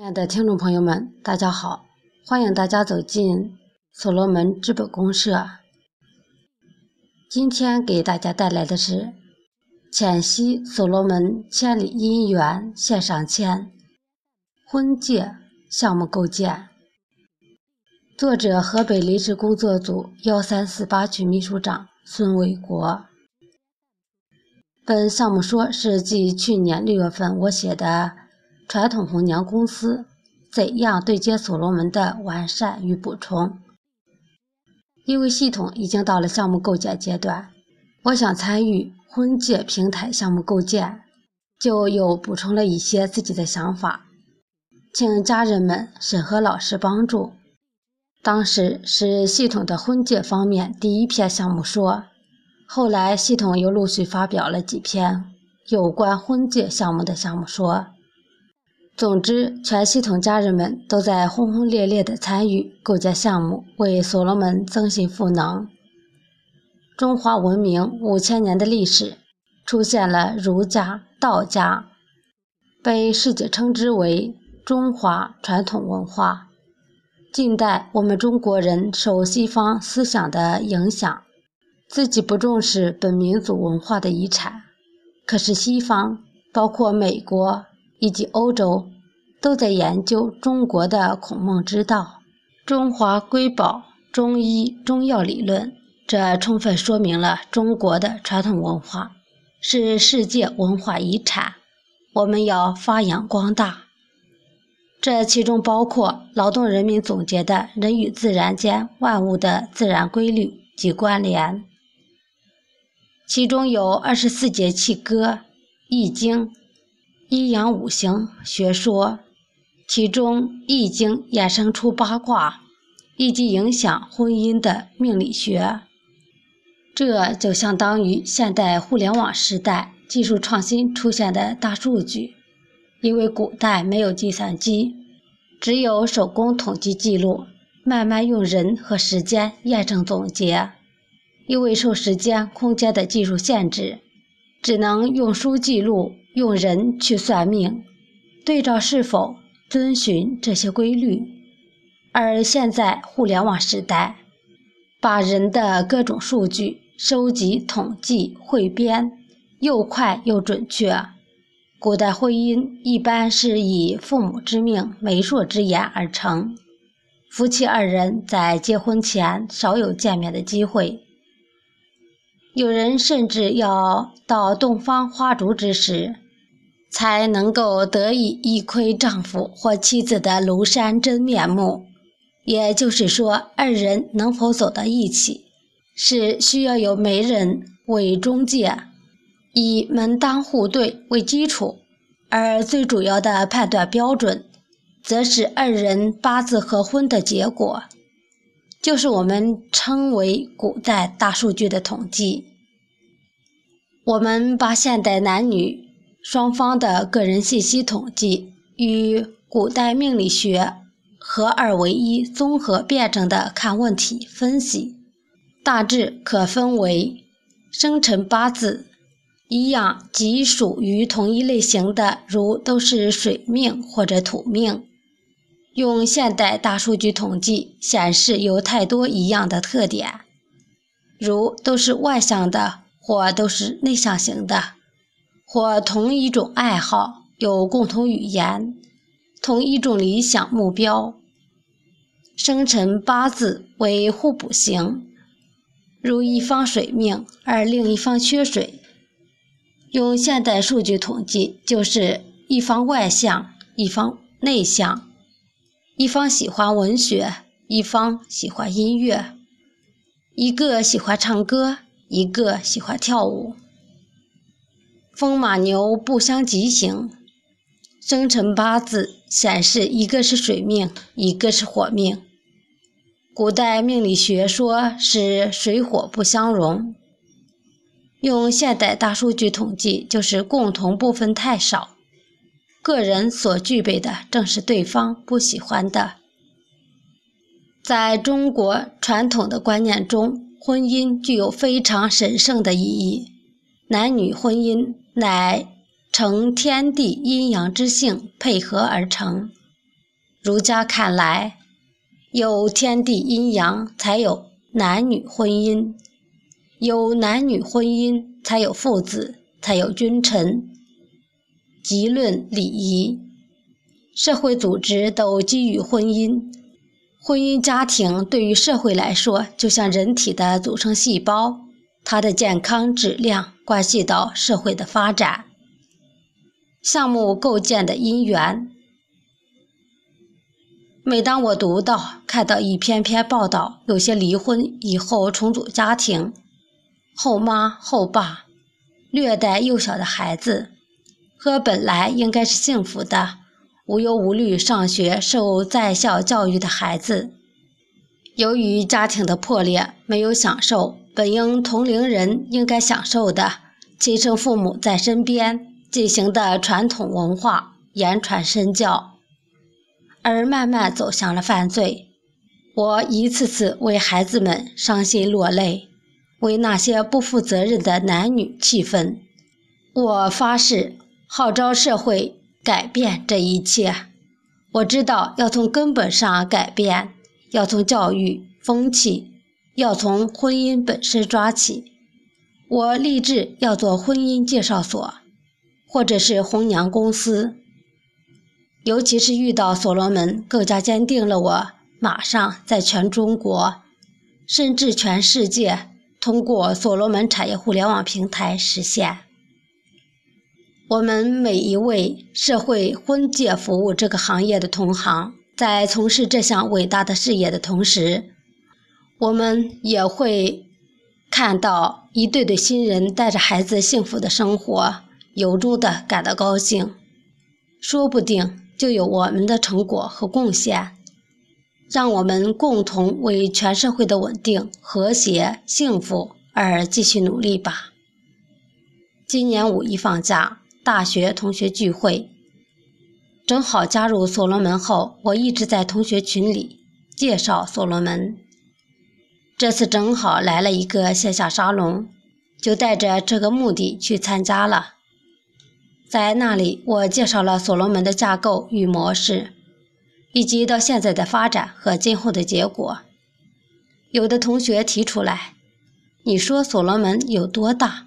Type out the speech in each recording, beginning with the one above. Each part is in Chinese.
亲爱的听众朋友们，大家好！欢迎大家走进所罗门资本公社。今天给大家带来的是《浅析所罗门千里姻缘线上签婚介项目构建》，作者河北临时工作组幺三四八区秘书长孙伟国。本项目说是继去年六月份我写的。传统红娘公司怎样对接所罗门的完善与补充？因为系统已经到了项目构建阶段，我想参与婚介平台项目构建，就又补充了一些自己的想法，请家人们审核老师帮助。当时是系统的婚介方面第一篇项目说，后来系统又陆续发表了几篇有关婚介项目的项目说。总之，全系统家人们都在轰轰烈烈地参与构建项目，为所罗门增信赋能。中华文明五千年的历史，出现了儒家、道家，被世界称之为中华传统文化。近代我们中国人受西方思想的影响，自己不重视本民族文化的遗产，可是西方，包括美国。以及欧洲都在研究中国的孔孟之道、中华瑰宝、中医中药理论，这充分说明了中国的传统文化是世界文化遗产，我们要发扬光大。这其中包括劳动人民总结的人与自然间万物的自然规律及关联，其中有二十四节气歌，《易经》。阴阳五行学说，其中《易经》衍生出八卦，以及影响婚姻的命理学。这就相当于现代互联网时代技术创新出现的大数据。因为古代没有计算机，只有手工统计记录，慢慢用人和时间验证总结。因为受时间、空间的技术限制，只能用书记录。用人去算命，对照是否遵循这些规律。而现在互联网时代，把人的各种数据收集、统计、汇编，又快又准确。古代婚姻一般是以父母之命、媒妁之言而成，夫妻二人在结婚前少有见面的机会。有人甚至要到洞房花烛之时，才能够得以一窥丈夫或妻子的庐山真面目。也就是说，二人能否走到一起，是需要有媒人为中介，以门当户对为基础，而最主要的判断标准，则是二人八字合婚的结果。就是我们称为古代大数据的统计。我们把现代男女双方的个人信息统计与古代命理学合二为一、综合辩证的看问题分析，大致可分为生辰八字一样即属于同一类型的，如都是水命或者土命。用现代大数据统计显示，有太多一样的特点，如都是外向的，或都是内向型的，或同一种爱好，有共同语言，同一种理想目标。生辰八字为互补型，如一方水命，而另一方缺水。用现代数据统计，就是一方外向，一方内向。一方喜欢文学，一方喜欢音乐；一个喜欢唱歌，一个喜欢跳舞。风马牛不相及行，生辰八字显示一个是水命，一个是火命。古代命理学说是水火不相容，用现代大数据统计，就是共同部分太少。个人所具备的正是对方不喜欢的。在中国传统的观念中，婚姻具有非常神圣的意义。男女婚姻乃成天地阴阳之性配合而成，儒家看来，有天地阴阳，才有男女婚姻；有男女婚姻，才有父子，才有君臣。即论礼仪，社会组织都基于婚姻。婚姻家庭对于社会来说，就像人体的组成细胞，它的健康质量关系到社会的发展。项目构建的因缘。每当我读到、看到一篇篇报道，有些离婚以后重组家庭，后妈后爸虐待幼小的孩子，和本来应该是幸福的、无忧无虑上学、受在校教育的孩子，由于家庭的破裂，没有享受本应同龄人应该享受的亲生父母在身边。进行的传统文化言传身教，而慢慢走向了犯罪。我一次次为孩子们伤心落泪，为那些不负责任的男女气愤。我发誓号召社会改变这一切。我知道要从根本上改变，要从教育风气，要从婚姻本身抓起。我立志要做婚姻介绍所。或者是红娘公司，尤其是遇到所罗门，更加坚定了我马上在全中国，甚至全世界，通过所罗门产业互联网平台实现。我们每一位社会婚介服务这个行业的同行，在从事这项伟大的事业的同时，我们也会看到一对对新人带着孩子幸福的生活。由衷的感到高兴，说不定就有我们的成果和贡献。让我们共同为全社会的稳定、和谐、幸福而继续努力吧。今年五一放假，大学同学聚会，正好加入所罗门后，我一直在同学群里介绍所罗门。这次正好来了一个线下沙龙，就带着这个目的去参加了。在那里，我介绍了所罗门的架构与模式，以及到现在的发展和今后的结果。有的同学提出来：“你说所罗门有多大，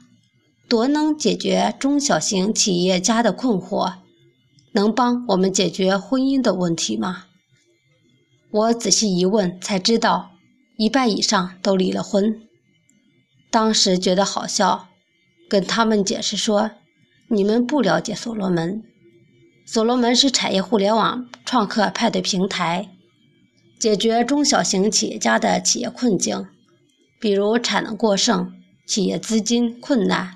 多能解决中小型企业家的困惑，能帮我们解决婚姻的问题吗？”我仔细一问，才知道一半以上都离了婚。当时觉得好笑，跟他们解释说。你们不了解所罗门，所罗门是产业互联网创客派对平台，解决中小型企业家的企业困境，比如产能过剩、企业资金困难。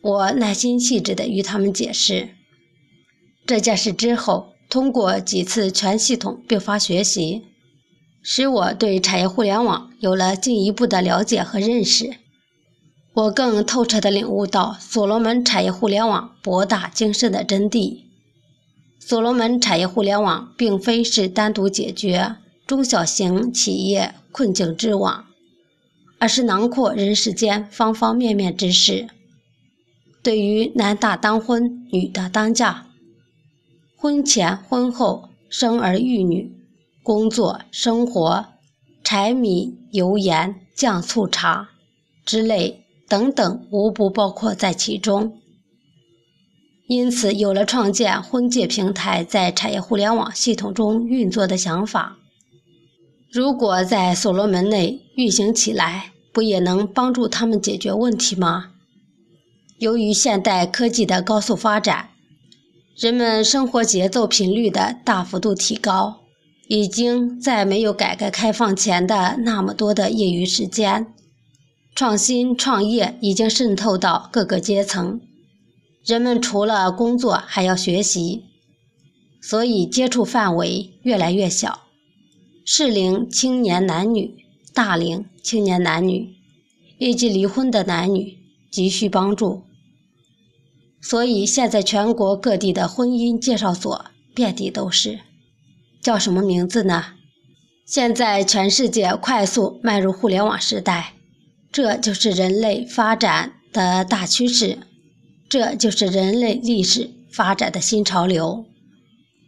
我耐心细致地与他们解释这件事之后，通过几次全系统并发学习，使我对产业互联网有了进一步的了解和认识。我更透彻地领悟到所罗门产业互联网博大精深的真谛。所罗门产业互联网并非是单独解决中小型企业困境之网，而是囊括人世间方方面面之事。对于男大当婚、女大当嫁、婚前婚后、生儿育女、工作生活、柴米油盐酱醋茶之类。等等，无不包括在其中。因此，有了创建婚介平台在产业互联网系统中运作的想法。如果在所罗门内运行起来，不也能帮助他们解决问题吗？由于现代科技的高速发展，人们生活节奏频率的大幅度提高，已经在没有改革开放前的那么多的业余时间。创新创业已经渗透到各个阶层，人们除了工作还要学习，所以接触范围越来越小。适龄青年男女、大龄青年男女以及离婚的男女急需帮助，所以现在全国各地的婚姻介绍所遍地都是。叫什么名字呢？现在全世界快速迈入互联网时代。这就是人类发展的大趋势，这就是人类历史发展的新潮流。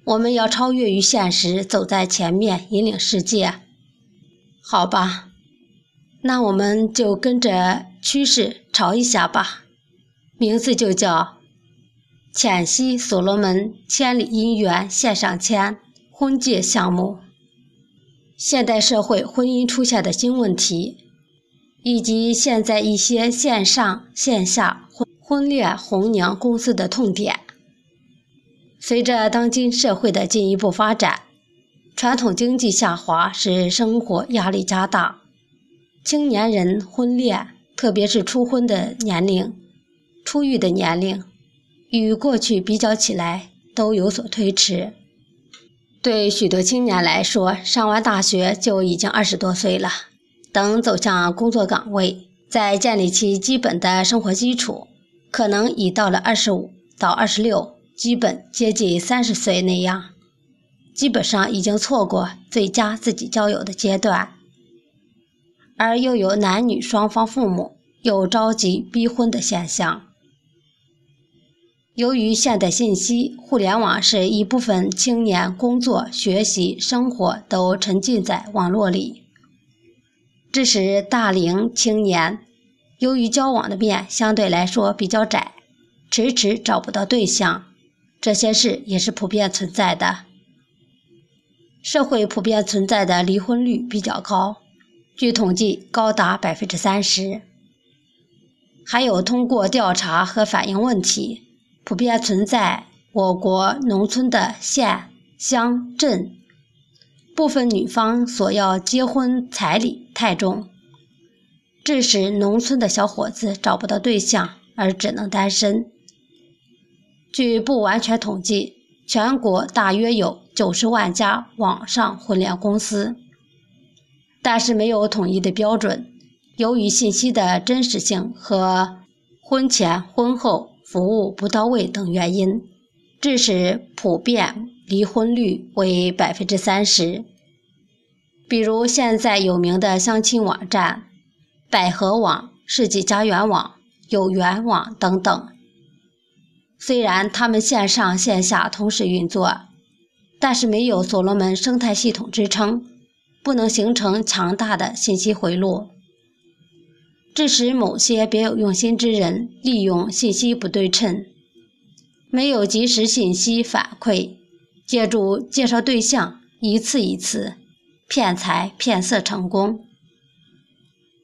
我们要超越于现实，走在前面，引领世界。好吧，那我们就跟着趋势潮一下吧。名字就叫“浅析所罗门千里姻缘线上签婚介项目”。现代社会婚姻出现的新问题，以及现在一些线上线下婚婚恋红娘公司的痛点。随着当今社会的进一步发展，传统经济下滑使生活压力加大，青年人婚恋，特别是初婚的年龄、出狱的年龄，与过去比较起来都有所推迟。对许多青年来说，上完大学就已经二十多岁了，等走向工作岗位，再建立起基本的生活基础，可能已到了二十五到二十六。基本接近三十岁那样，基本上已经错过最佳自己交友的阶段，而又有男女双方父母又着急逼婚的现象。由于现代信息互联网使一部分青年工作、学习、生活都沉浸在网络里，致使大龄青年由于交往的面相对来说比较窄，迟迟找不到对象。这些事也是普遍存在的，社会普遍存在的离婚率比较高，据统计高达百分之三十。还有通过调查和反映问题，普遍存在我国农村的县乡镇部分女方索要结婚彩礼太重，致使农村的小伙子找不到对象而只能单身。据不完全统计，全国大约有九十万家网上婚恋公司，但是没有统一的标准。由于信息的真实性和婚前婚后服务不到位等原因，致使普遍离婚率为百分之三十。比如现在有名的相亲网站，百合网、世纪佳缘网、有缘网等等。虽然他们线上线下同时运作，但是没有所罗门生态系统支撑，不能形成强大的信息回路，致使某些别有用心之人利用信息不对称、没有及时信息反馈，借助介绍对象一次一次骗财骗色成功，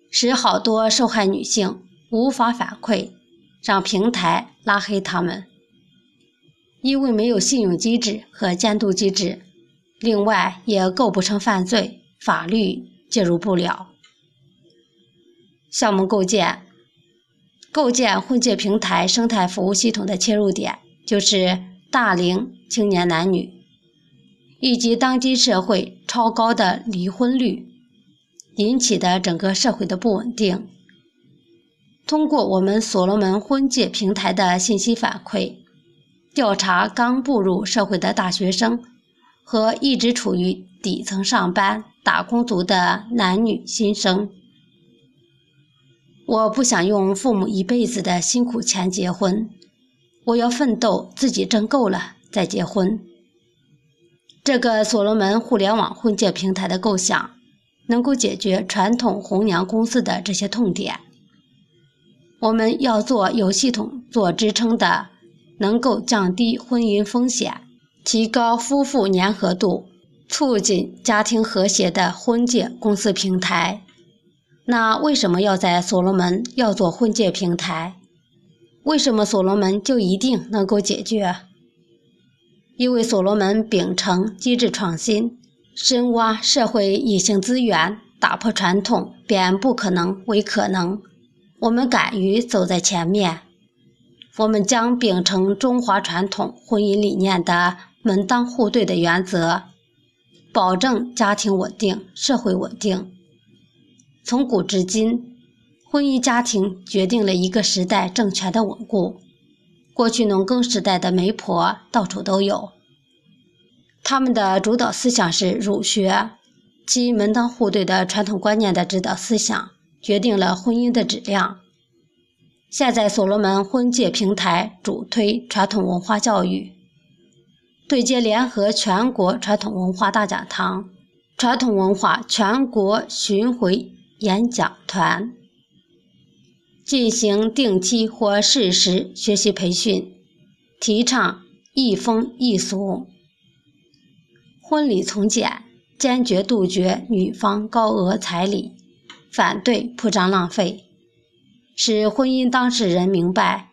使好多受害女性无法反馈。让平台拉黑他们，因为没有信用机制和监督机制，另外也构不成犯罪，法律介入不了。项目构建，构建婚介平台生态服务系统的切入点就是大龄青年男女，以及当今社会超高的离婚率引起的整个社会的不稳定。通过我们所罗门婚介平台的信息反馈，调查刚步入社会的大学生和一直处于底层上班打工族的男女新生。我不想用父母一辈子的辛苦钱结婚，我要奋斗自己挣够了再结婚。这个所罗门互联网婚介平台的构想，能够解决传统红娘公司的这些痛点。我们要做有系统、做支撑的，能够降低婚姻风险、提高夫妇粘合度、促进家庭和谐的婚介公司平台。那为什么要在所罗门要做婚介平台？为什么所罗门就一定能够解决？因为所罗门秉承机制创新，深挖社会隐性资源，打破传统，变不可能为可能。我们敢于走在前面，我们将秉承中华传统婚姻理念的门当户对的原则，保证家庭稳定、社会稳定。从古至今，婚姻家庭决定了一个时代政权的稳固。过去农耕时代的媒婆到处都有，他们的主导思想是儒学，其门当户对的传统观念的指导思想。决定了婚姻的质量。现在，所罗门婚介平台主推传统文化教育，对。对接联合全国传统文化大讲堂、传统文化全国巡回演讲团，进行定期或适时学习培训，提倡一风一俗。婚礼从简，坚决杜绝女方高额彩礼，反对铺张浪费，使婚姻当事人明白。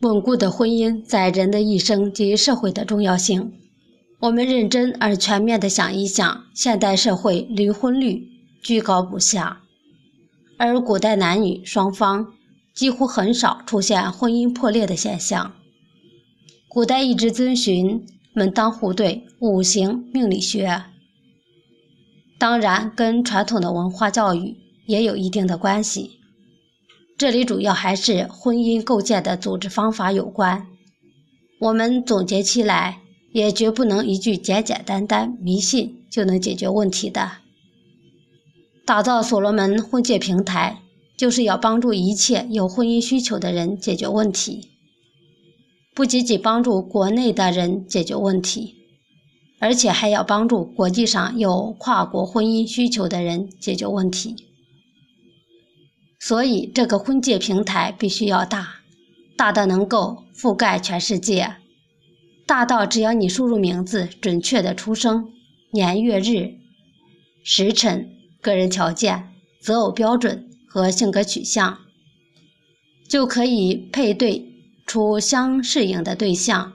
稳固的婚姻在人的一生及社会的重要性。我们认真而全面地想一想，现代社会离婚率居高不下，而古代男女双方几乎很少出现婚姻破裂的现象。古代一直遵循门当户对、五行命理学，当然跟传统的文化教育也有一定的关系。这里主要还是婚姻构建的组织方法有关，我们总结起来也绝不能一句简简单单迷信就能解决问题的。打造所罗门婚介平台，就是要帮助一切有婚姻需求的人解决问题，不仅仅帮助国内的人解决问题，而且还要帮助国际上有跨国婚姻需求的人解决问题。所以，这个婚介平台必须要大，大到能够覆盖全世界，大到只要你输入名字、准确的出生年月日、时辰、个人条件、择偶标准和性格取向，就可以配对出相适应的对象；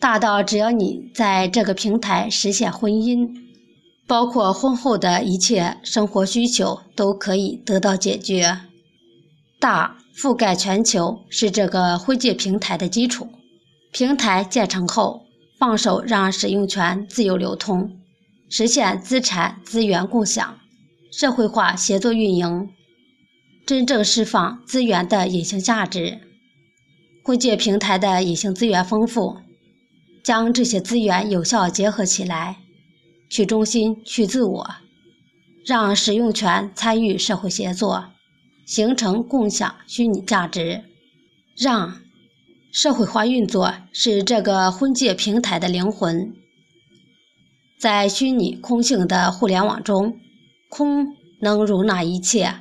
大到只要你在这个平台实现婚姻。包括婚后的一切生活需求都可以得到解决。大覆盖全球是这个婚介平台的基础。平台建成后，放手让使用权自由流通，实现资产资源共享、社会化协作运营，真正释放资源的隐形价值。婚介平台的隐形资源丰富，将这些资源有效结合起来。去中心、去自我，让使用权参与社会协作，形成共享虚拟价值，让社会化运作是这个婚介平台的灵魂。在虚拟空性的互联网中，空能容纳一切。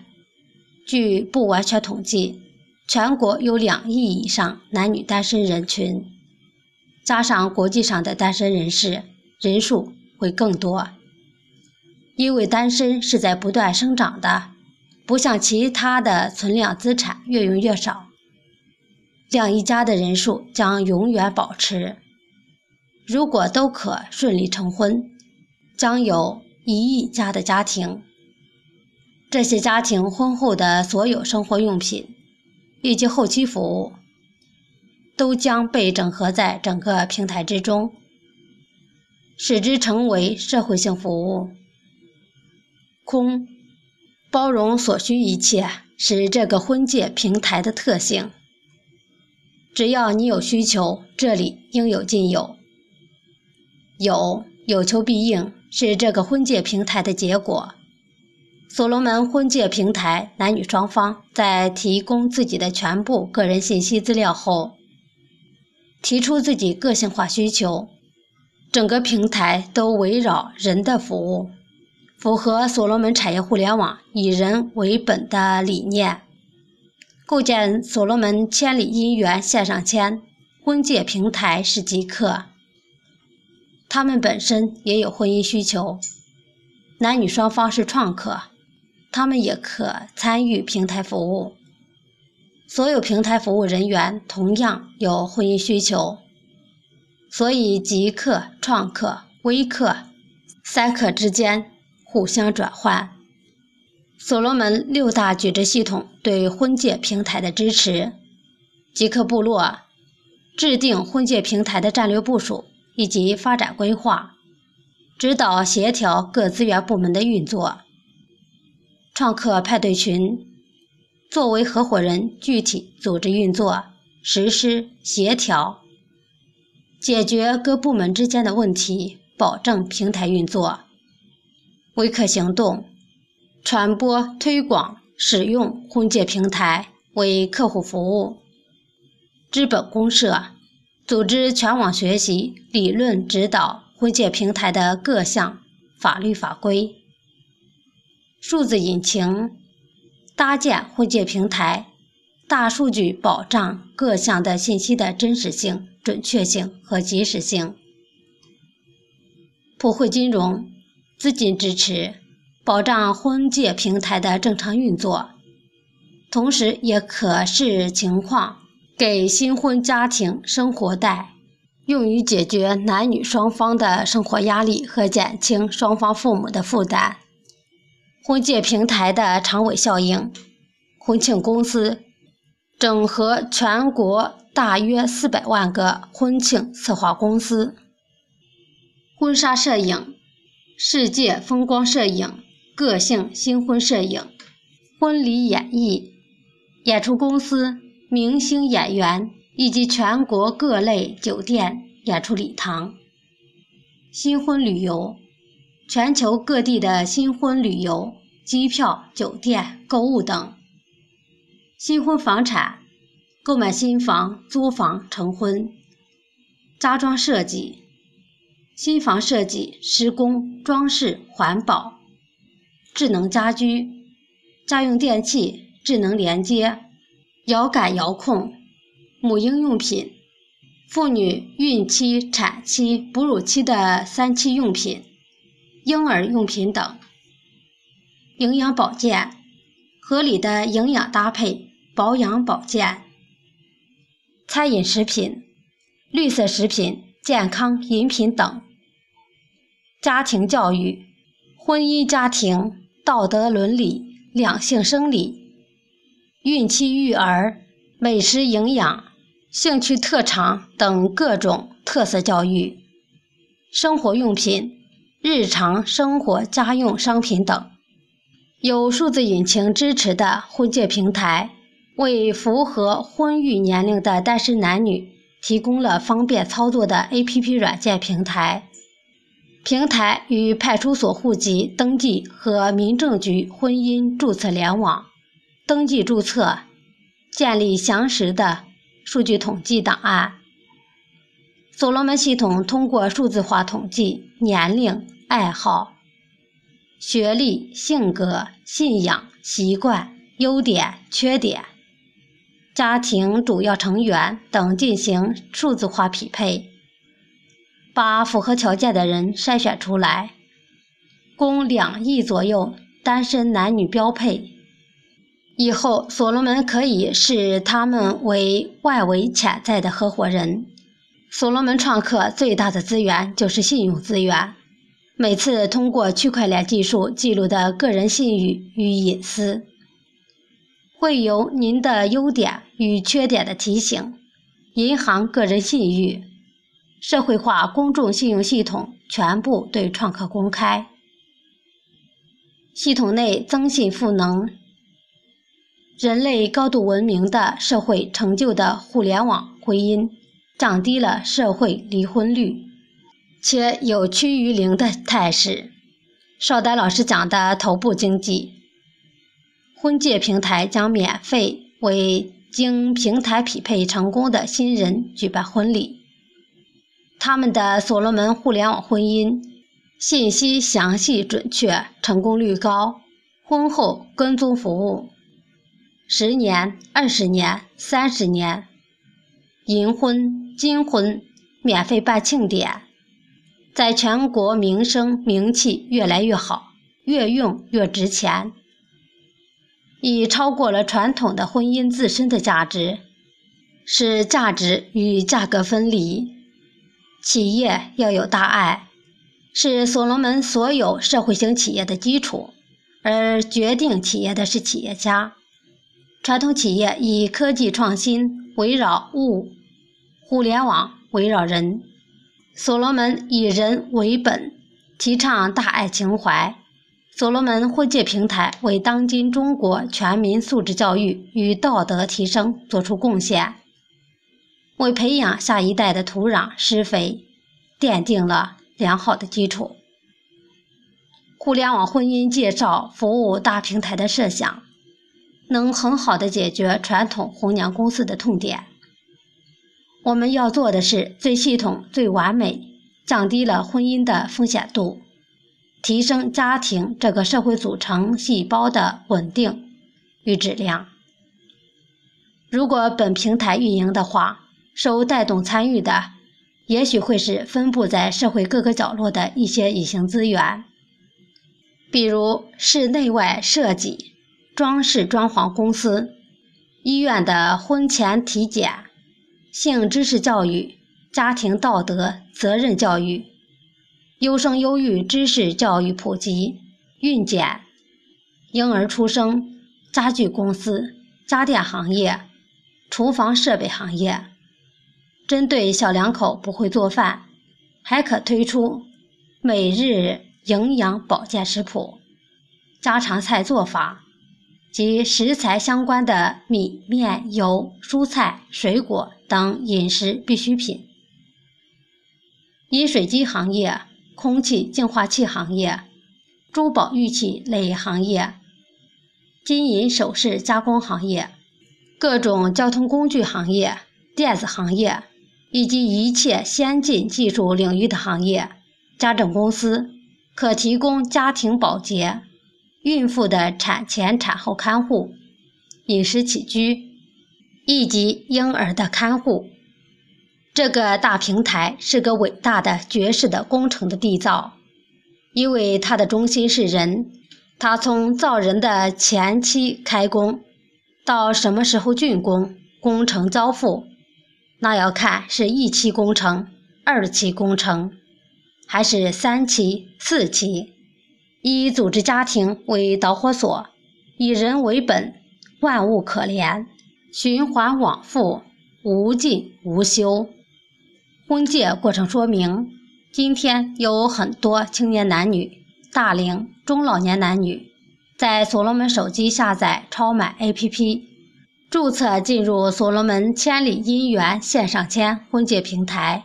据不完全统计，全国有两亿以上男女单身人群，加上国际上的单身人士，人数。会更多，因为单身是在不断生长的，不像其他的存量资产越用越少，两亿家的人数将永远保持。如果都可顺利成婚，将有一亿家的家庭，这些家庭婚后的所有生活用品以及后期服务，都将被整合在整个平台之中。使之成为社会性服务。空，包容所需一切，是这个婚介平台的特性。只要你有需求，这里应有尽有。有，有求必应，是这个婚介平台的结果。所罗门婚介平台男女双方在提供自己的全部个人信息资料后，提出自己个性化需求。整个平台都围绕人的服务，符合所罗门产业互联网以人为本的理念。构建所罗门千里姻缘线上签婚介平台是极客，他们本身也有婚姻需求，男女双方是创客，他们也可参与平台服务。所有平台服务人员同样有婚姻需求。所以，极客、创客、微客三客之间互相转换。所罗门六大矩阵系统对婚介平台的支持，极客部落制定婚介平台的战略部署以及发展规划，指导协调各资源部门的运作。创客派对群作为合伙人，具体组织运作、实施、协调。解决各部门之间的问题，保证平台运作。微客行动传播推广使用婚介平台为客户服务。资本公社组织全网学习、理论指导婚介平台的各项法律法规；数字引擎搭建婚介平台，大数据保障各项的信息的真实性、准确性和及时性；普惠金融资金支持，保障婚介平台的正常运作。同时，也可视情况给新婚家庭生活贷，用于解决男女双方的生活压力和减轻双方父母的负担。婚介平台的长尾效应，婚庆公司整合全国大约四百万个婚庆策划公司，婚纱摄影、世界风光摄影、个性新婚摄影、婚礼演绎。演出公司、明星演员以及全国各类酒店、演出礼堂、新婚旅游、全球各地的新婚旅游、机票、酒店、购物等；新婚房产、购买新房、租房、成婚、家装设计、新房设计、施工、装饰、环保、智能家居、家用电器。智能连接、遥感遥控、母婴用品、妇女孕期、产期、哺乳期的三期用品、婴儿用品等；营养保健、合理的营养搭配、保养保健、餐饮食品、绿色食品、健康饮品等；家庭教育、婚姻家庭、道德伦理、两性生理。孕期育儿、美食营养、兴趣特长等各种特色教育、生活用品、日常生活家用商品等，有数字引擎支持的婚介平台，为符合婚育年龄的单身男女提供了方便操作的 APP 软件平台。平台与派出所户籍登记和民政局婚姻注册联网。登记注册，建立详实的数据统计档案。所罗门系统通过数字化统计年龄、爱好、学历、性格、信仰、习惯、优点、缺点、家庭主要成员等进行数字化匹配，把符合条件的人筛选出来，供两亿左右单身男女标配。以后，所罗门可以视他们为外围潜在的合伙人。所罗门创客最大的资源就是信用资源，每次通过区块链技术记录的个人信誉与隐私，会有您的优点与缺点的提醒。银行个人信誉、社会化公众信用系统全部对创客公开，系统内增信赋能。人类高度文明的社会成就的互联网婚姻，降低了社会离婚率，且有趋于零的态势。邵丹老师讲的头部经济婚介平台将免费为经平台匹配成功的新人举办婚礼，他们的所罗门互联网婚姻信息详细准确，成功率高，婚后跟踪服务。十年、二十年、三十年，银婚、金婚，免费办庆典，在全国名声名气越来越好，越用越值钱，已超过了传统的婚姻自身的价值，是价值与价格分离。企业要有大爱，是所罗门所有社会型企业的基础，而决定企业的是企业家。传统企业以科技创新围绕物，互联网围绕人。所罗门以人为本，提倡大爱情怀。所罗门婚介平台为当今中国全民素质教育与道德提升作出贡献，为培养下一代的土壤施肥，奠定了良好的基础。互联网婚姻介绍服务大平台的设想。能很好的解决传统红娘公司的痛点。我们要做的是最系统、最完美，降低了婚姻的风险度，提升家庭这个社会组成细胞的稳定与质量。如果本平台运营的话，受带动参与的，也许会是分布在社会各个角落的一些隐形资源，比如室内外设计、装饰装潢公司、医院的婚前体检、性知识教育、家庭道德责任教育、优生优育知识教育普及、孕检、婴儿出生、家具公司、家电行业。厨房设备行业，针对小两口不会做饭，还可推出每日营养保健食谱、家常菜做法及食材相关的米面油、蔬菜、水果等饮食必需品。饮水机行业、空气净化器行业、珠宝玉器类行业、金银首饰加工行业。各种交通工具行业、电子行业以及一切先进技术领域的行业，家政公司可提供家庭保洁、孕妇的产前产后看护、饮食起居以及婴儿的看护。这个大平台是个伟大的、绝世的工程的缔造，因为它的中心是人，它从造人的前期开工。到什么时候竣工？工程交付，那要看是一期工程、二期工程，还是三期、四期。以组织家庭为导火索，以人为本，万物可怜，循环往复，无尽无休。婚介过程说明：今天有很多青年男女、大龄中老年男女。在所罗门手机下载超买 APP，注册进入所罗门千里姻缘线上签婚介平台，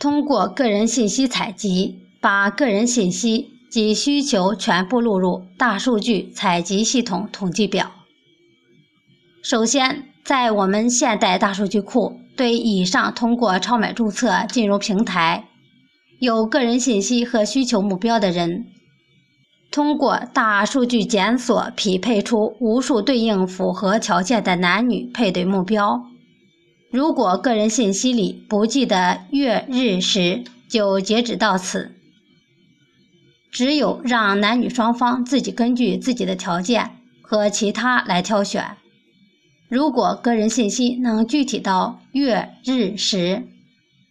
通过个人信息采集，把个人信息及需求全部录入大数据采集系统统计表。首先，在我们现代大数据库对以上通过超买注册进入平台，有个人信息和需求目标的人。通过大数据检索，匹配出无数对应符合条件的男女配对目标。如果个人信息里不记得月日时，就截止到此。只有让男女双方自己根据自己的条件和其他来挑选。如果个人信息能具体到月日时，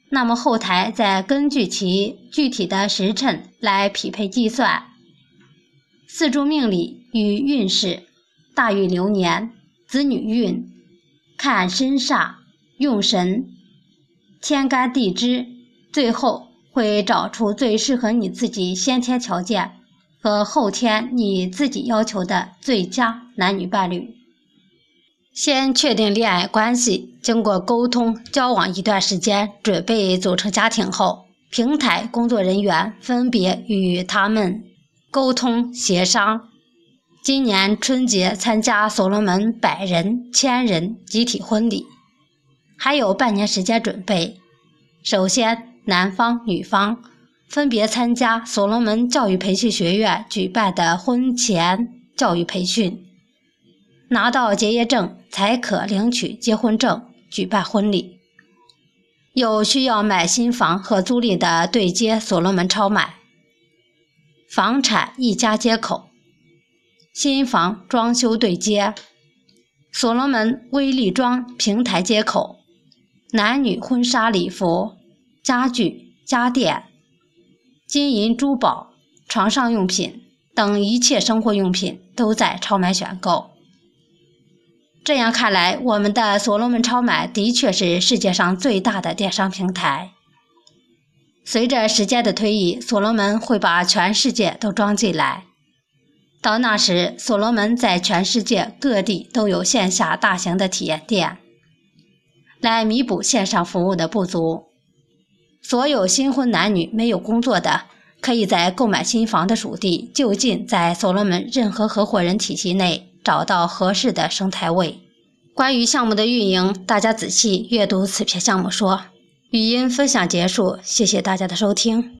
那么后台再根据其具体的时辰来匹配计算。四柱命理与运势，大运流年、子女运，看身煞、用神、天干地支，最后会找出最适合你自己先天条件和后天你自己要求的最佳男女伴侣。先确定恋爱关系，经过沟通交往一段时间，准备组成家庭后，平台工作人员分别与他们。沟通协商，今年春节参加所罗门百人、千人集体婚礼，还有半年时间准备。首先，男方、女方分别参加所罗门教育培训学院举办的婚前教育培训，拿到结业证才可领取结婚证，举办婚礼。有需要买新房和租赁的，对接所罗门超买。房产一家接口，新房装修对接，所罗门微粒装平台接口，男女婚纱礼服、家具家电、金银珠宝、床上用品等一切生活用品都在超买选购。这样看来，我们的所罗门超买的确是世界上最大的电商平台。随着时间的推移，所罗门会把全世界都装进来。到那时，所罗门在全世界各地都有线下大型的体验店，来弥补线上服务的不足。所有新婚男女没有工作的，可以在购买新房的属地就近在所罗门任何合伙人体系内找到合适的生态位，关于项目的运营，大家仔细阅读此篇项目说。语音分享结束，谢谢大家的收听。